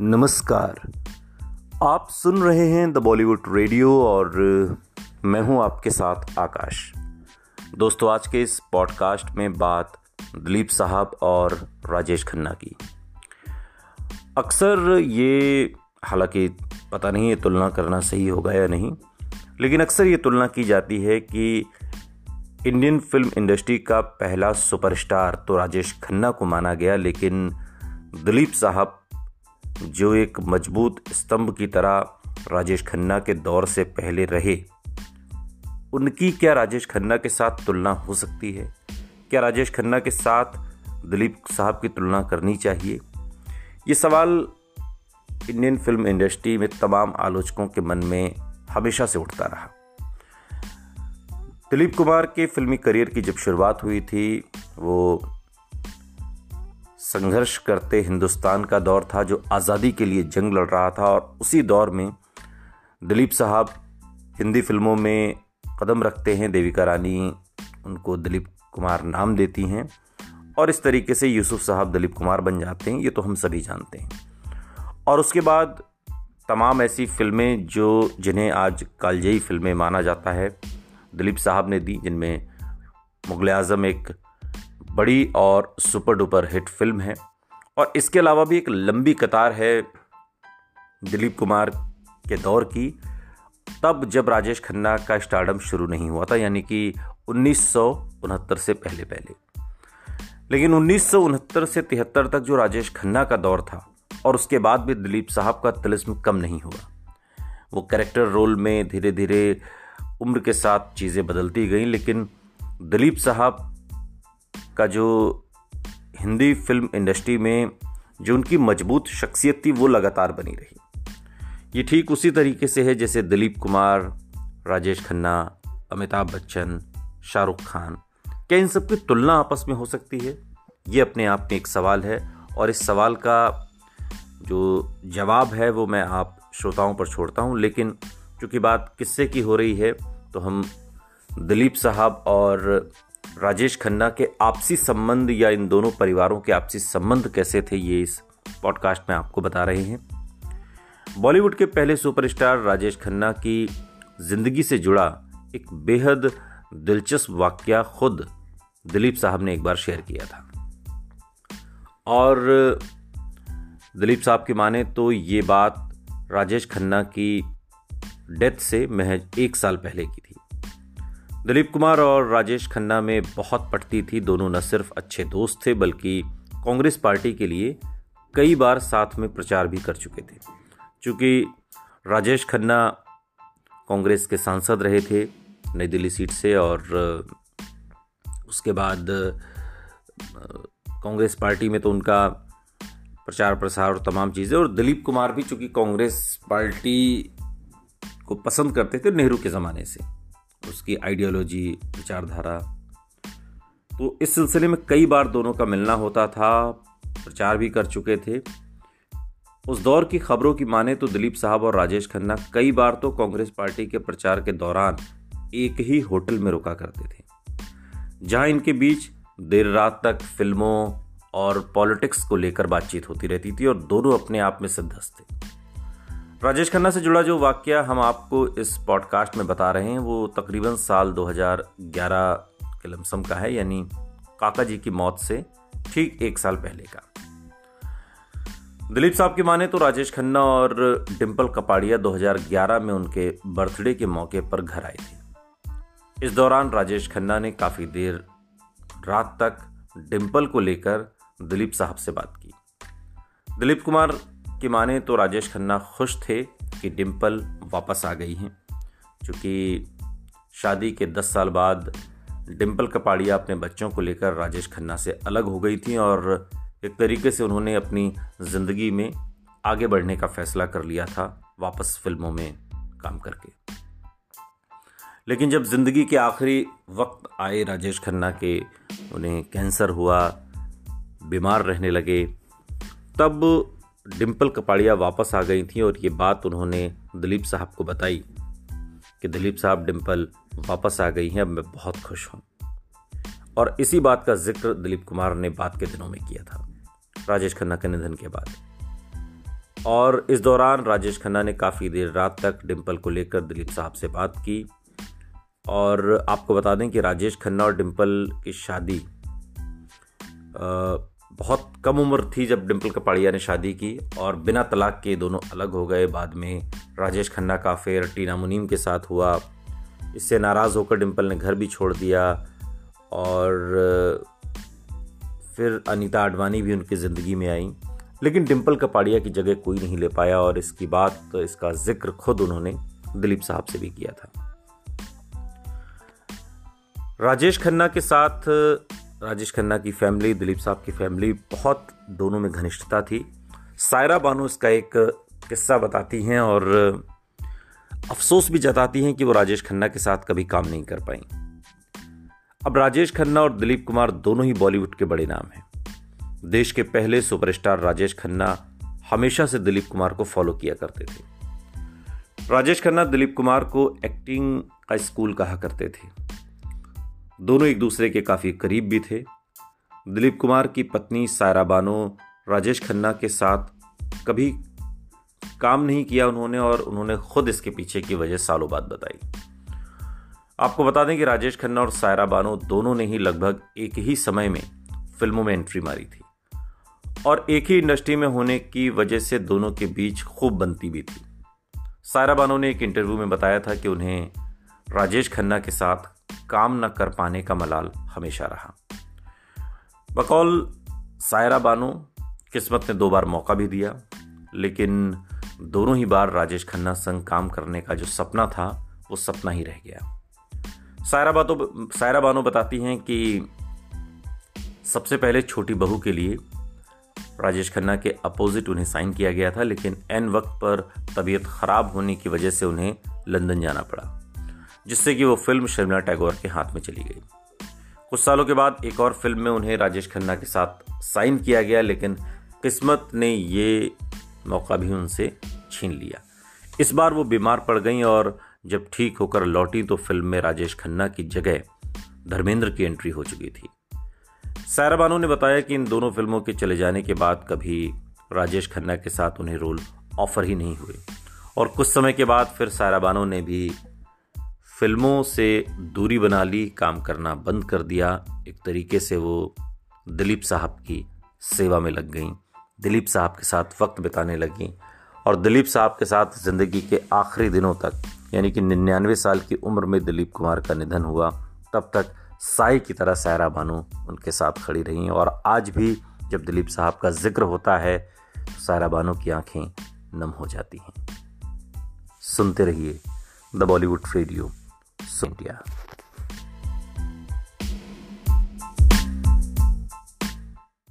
नमस्कार। आप सुन रहे हैं द बॉलीवुड रेडियो और मैं हूँ आपके साथ आकाश। दोस्तों, आज के इस पॉडकास्ट में बात दिलीप साहब और राजेश खन्ना की। अक्सर ये, हालाँकि पता नहीं ये तुलना करना सही होगा या नहीं, लेकिन अक्सर ये तुलना की जाती है कि इंडियन फ़िल्म इंडस्ट्री का पहला सुपरस्टार तो राजेश खन्ना को माना गया, लेकिन दिलीप साहब जो एक मज़बूत स्तंभ की तरह राजेश खन्ना के दौर से पहले रहे। उनकी क्या राजेश खन्ना के साथ तुलना हो सकती है? क्या राजेश खन्ना के साथ दिलीप साहब की तुलना करनी चाहिए? ये सवाल इंडियन फ़िल्म इंडस्ट्री में तमाम आलोचकों के मन में हमेशा से उठता रहा। दिलीप कुमार के फिल्मी करियर की जब शुरुआत हुई थी, वो संघर्ष करते हिंदुस्तान का दौर था जो आज़ादी के लिए जंग लड़ रहा था और उसी दौर में दिलीप साहब हिंदी फ़िल्मों में कदम रखते हैं, देविका रानी, उनको दिलीप कुमार नाम देती हैं और इस तरीके से यूसुफ साहब दिलीप कुमार बन जाते हैं, ये तो हम सभी जानते हैं। और उसके बाद तमाम ऐसी फ़िल्में जो जिन्हें आज कालजयी फ़िल्में माना जाता है, दिलीप साहब ने दी, जिनमें मुगल आज़म एक बड़ी और सुपर डुपर हिट फ़िल्म है। और इसके अलावा भी एक लंबी कतार है दिलीप कुमार के दौर की। तब जब राजेश खन्ना का स्टार्डम शुरू नहीं हुआ था, यानी कि उन्नीस सौ उनहत्तर से पहले पहले। लेकिन उन्नीस सौ उनहत्तर से तिहत्तर तक जो राजेश खन्ना का दौर था, और उसके बाद भी दिलीप साहब का तिलिस्म कम नहीं हुआ, वो कैरेक्टर रोल में धीरे धीरे उम्र के साथ चीज़ें बदलती गई, लेकिन दिलीप साहब का जो हिंदी फ़िल्म इंडस्ट्री में जो उनकी मज़बूत शख्सियत थी, वो लगातार बनी रही। ये ठीक उसी तरीके से है जैसे दिलीप कुमार, राजेश खन्ना, अमिताभ बच्चन, शाहरुख खान। क्या इन सब की तुलना आपस में हो सकती है? ये अपने आप में एक सवाल है और इस सवाल का जो जवाब है, वो मैं आप श्रोताओं पर छोड़ता हूँ। लेकिन चूँकि बात किस्से की हो रही है तो हम दिलीप साहब और राजेश खन्ना के आपसी संबंध या इन दोनों परिवारों के आपसी संबंध कैसे थे, ये इस पॉडकास्ट में आपको बता रहे हैं। बॉलीवुड के पहले सुपरस्टार राजेश खन्ना की ज़िंदगी से जुड़ा एक बेहद दिलचस्प वाक्य खुद दिलीप साहब ने एक बार शेयर किया था। और दिलीप साहब की माने तो ये बात राजेश खन्ना की डेथ से महज एक साल पहले की थी। दिलीप कुमार और राजेश खन्ना में बहुत पटती थी। दोनों न सिर्फ़ अच्छे दोस्त थे, बल्कि कांग्रेस पार्टी के लिए कई बार साथ में प्रचार भी कर चुके थे। चूँकि राजेश खन्ना कांग्रेस के सांसद रहे थे नई दिल्ली सीट से और उसके बाद कांग्रेस पार्टी में तो उनका प्रचार प्रसार और तमाम चीज़ें। और दिलीप कुमार भी चूँकि कांग्रेस पार्टी को पसंद करते थे नेहरू के ज़माने से। उसकी आइडियोलॉजी विचारधारा। तो इस सिलसिले में कई बार दोनों का मिलना होता था, प्रचार भी कर चुके थे। उस दौर की खबरों की माने तो दिलीप साहब और राजेश खन्ना कई बार तो कांग्रेस पार्टी के प्रचार के दौरान एक ही होटल में रुका करते थे। जहाँ इनके बीच देर रात तक फ़िल्मों और पॉलिटिक्स को लेकर बातचीत होती रहती थी और दोनों अपने आप में सिद्धस्त थे। राजेश खन्ना से जुड़ा जो वाक्य हम आपको इस पॉडकास्ट में बता रहे हैं, वो तकरीबन साल 2011 के लमसम का है, यानी काका जी की मौत से ठीक एक साल पहले का। दिलीप साहब की माने तो राजेश खन्ना और डिम्पल कपाड़िया 2011 में उनके बर्थडे के मौके पर घर आए थे। इस दौरान राजेश खन्ना ने काफ़ी देर रात तक डिम्पल को लेकर दिलीप साहब से बात की। दिलीप कुमार की माने तो राजेश खन्ना खुश थे कि डिम्पल वापस आ गई हैं। क्योंकि शादी के दस साल बाद डिम्पल कपाड़िया अपने बच्चों को लेकर राजेश खन्ना से अलग हो गई थी और एक तरीके से उन्होंने अपनी ज़िंदगी में आगे बढ़ने का फैसला कर लिया था वापस फ़िल्मों में काम करके। लेकिन जब ज़िंदगी के आखिरी वक्त आए राजेश खन्ना के, उन्हें कैंसर हुआ, बीमार रहने लगे, तब डिम्पल कपाड़िया वापस आ गई थी और ये बात उन्होंने दिलीप साहब को बताई कि दिलीप साहब डिम्पल वापस आ गई हैं, अब मैं बहुत खुश हूँ। और इसी बात का ज़िक्र दिलीप कुमार ने बाद के दिनों में किया था, राजेश खन्ना के निधन के बाद। और इस दौरान राजेश खन्ना ने काफ़ी देर रात तक डिम्पल को लेकर दिलीप साहब से बात की। और आपको बता दें कि राजेश खन्ना और डिम्पल की शादी बहुत कम उम्र थी जब डिम्पल कपाड़िया ने शादी की और बिना तलाक के दोनों अलग हो गए। बाद में राजेश खन्ना का फेर टीना मुनीम के साथ हुआ। इससे नाराज़ होकर डिम्पल ने घर भी छोड़ दिया और, फिर अनीता आडवाणी भी उनकी ज़िंदगी में आई। लेकिन डिम्पल कपाड़िया की जगह कोई नहीं ले पाया और इसकी बात तो इसका ज़िक्र खुद उन्होंने दिलीप साहब से भी किया था। राजेश खन्ना के साथ राजेश खन्ना की फैमिली दिलीप साहब की फैमिली बहुत दोनों में घनिष्ठता थी। सायरा बानो इसका एक किस्सा बताती हैं और अफसोस भी जताती हैं कि वो राजेश खन्ना के साथ कभी काम नहीं कर पाई। अब राजेश खन्ना और दिलीप कुमार दोनों ही बॉलीवुड के बड़े नाम हैं। देश के पहले सुपरस्टार राजेश खन्ना हमेशा से दिलीप कुमार को फॉलो किया करते थे। राजेश खन्ना दिलीप कुमार को एक्टिंग का स्कूल कहा करते थे। दोनों एक दूसरे के काफ़ी करीब भी थे। दिलीप कुमार की पत्नी सायरा बानो, राजेश खन्ना के साथ कभी काम नहीं किया उन्होंने और उन्होंने खुद इसके पीछे की वजह सालों बाद बताई। आपको बता दें कि राजेश खन्ना और सायरा बानो दोनों ने ही लगभग एक ही समय में फ़िल्मों में एंट्री मारी थी और एक ही इंडस्ट्री में होने की वजह से दोनों के बीच खूब बनती भी थी। सायरा बानो ने एक इंटरव्यू में बताया था कि उन्हें राजेश खन्ना के साथ काम न कर पाने का मलाल हमेशा रहा। बकौल सायरा बानो किस्मत ने दो बार मौका भी दिया, लेकिन दोनों ही बार राजेश खन्ना संग काम करने का जो सपना था, वो सपना ही रह गया। सायरा बातो सायरा बानो बताती हैं कि सबसे पहले छोटी बहू के लिए राजेश खन्ना के अपोजिट उन्हें साइन किया गया था, लेकिन एन वक्त पर तबीयत खराब होने की वजह से उन्हें लंदन जाना पड़ा। जिससे कि वो फ़िल्म शर्मिला टैगोर के हाथ में चली गई। कुछ सालों के बाद एक और फ़िल्म में उन्हें राजेश खन्ना के साथ साइन किया गया, लेकिन किस्मत ने ये मौका भी उनसे छीन लिया। इस बार वो बीमार पड़ गई और जब ठीक होकर लौटी तो फ़िल्म में राजेश खन्ना की जगह धर्मेंद्र की एंट्री हो चुकी थी। सायरा बानो ने बताया कि इन दोनों फ़िल्मों के चले जाने के बाद कभी राजेश खन्ना के साथ उन्हें रोल ऑफ़र ही नहीं हुए। और कुछ समय के बाद फिर सायरा बानो ने भी फ़िल्मों से दूरी बना ली, काम करना बंद कर दिया। एक तरीके से वो दिलीप साहब की सेवा में लग गई। दिलीप साहब के साथ वक्त बिताने लगी और दिलीप साहब के साथ ज़िंदगी के आखिरी दिनों तक, यानी कि निन्यानवे साल की उम्र में दिलीप कुमार का निधन हुआ, तब तक साई की तरह सायरा बानो उनके साथ खड़ी रहीं और आज भी जब दिलीप साहब का ज़िक्र होता है तो सायरा बानो की आँखें नम हो जाती हैं। सुनते रहिए द बॉलीवुड रेडियो। इंडिया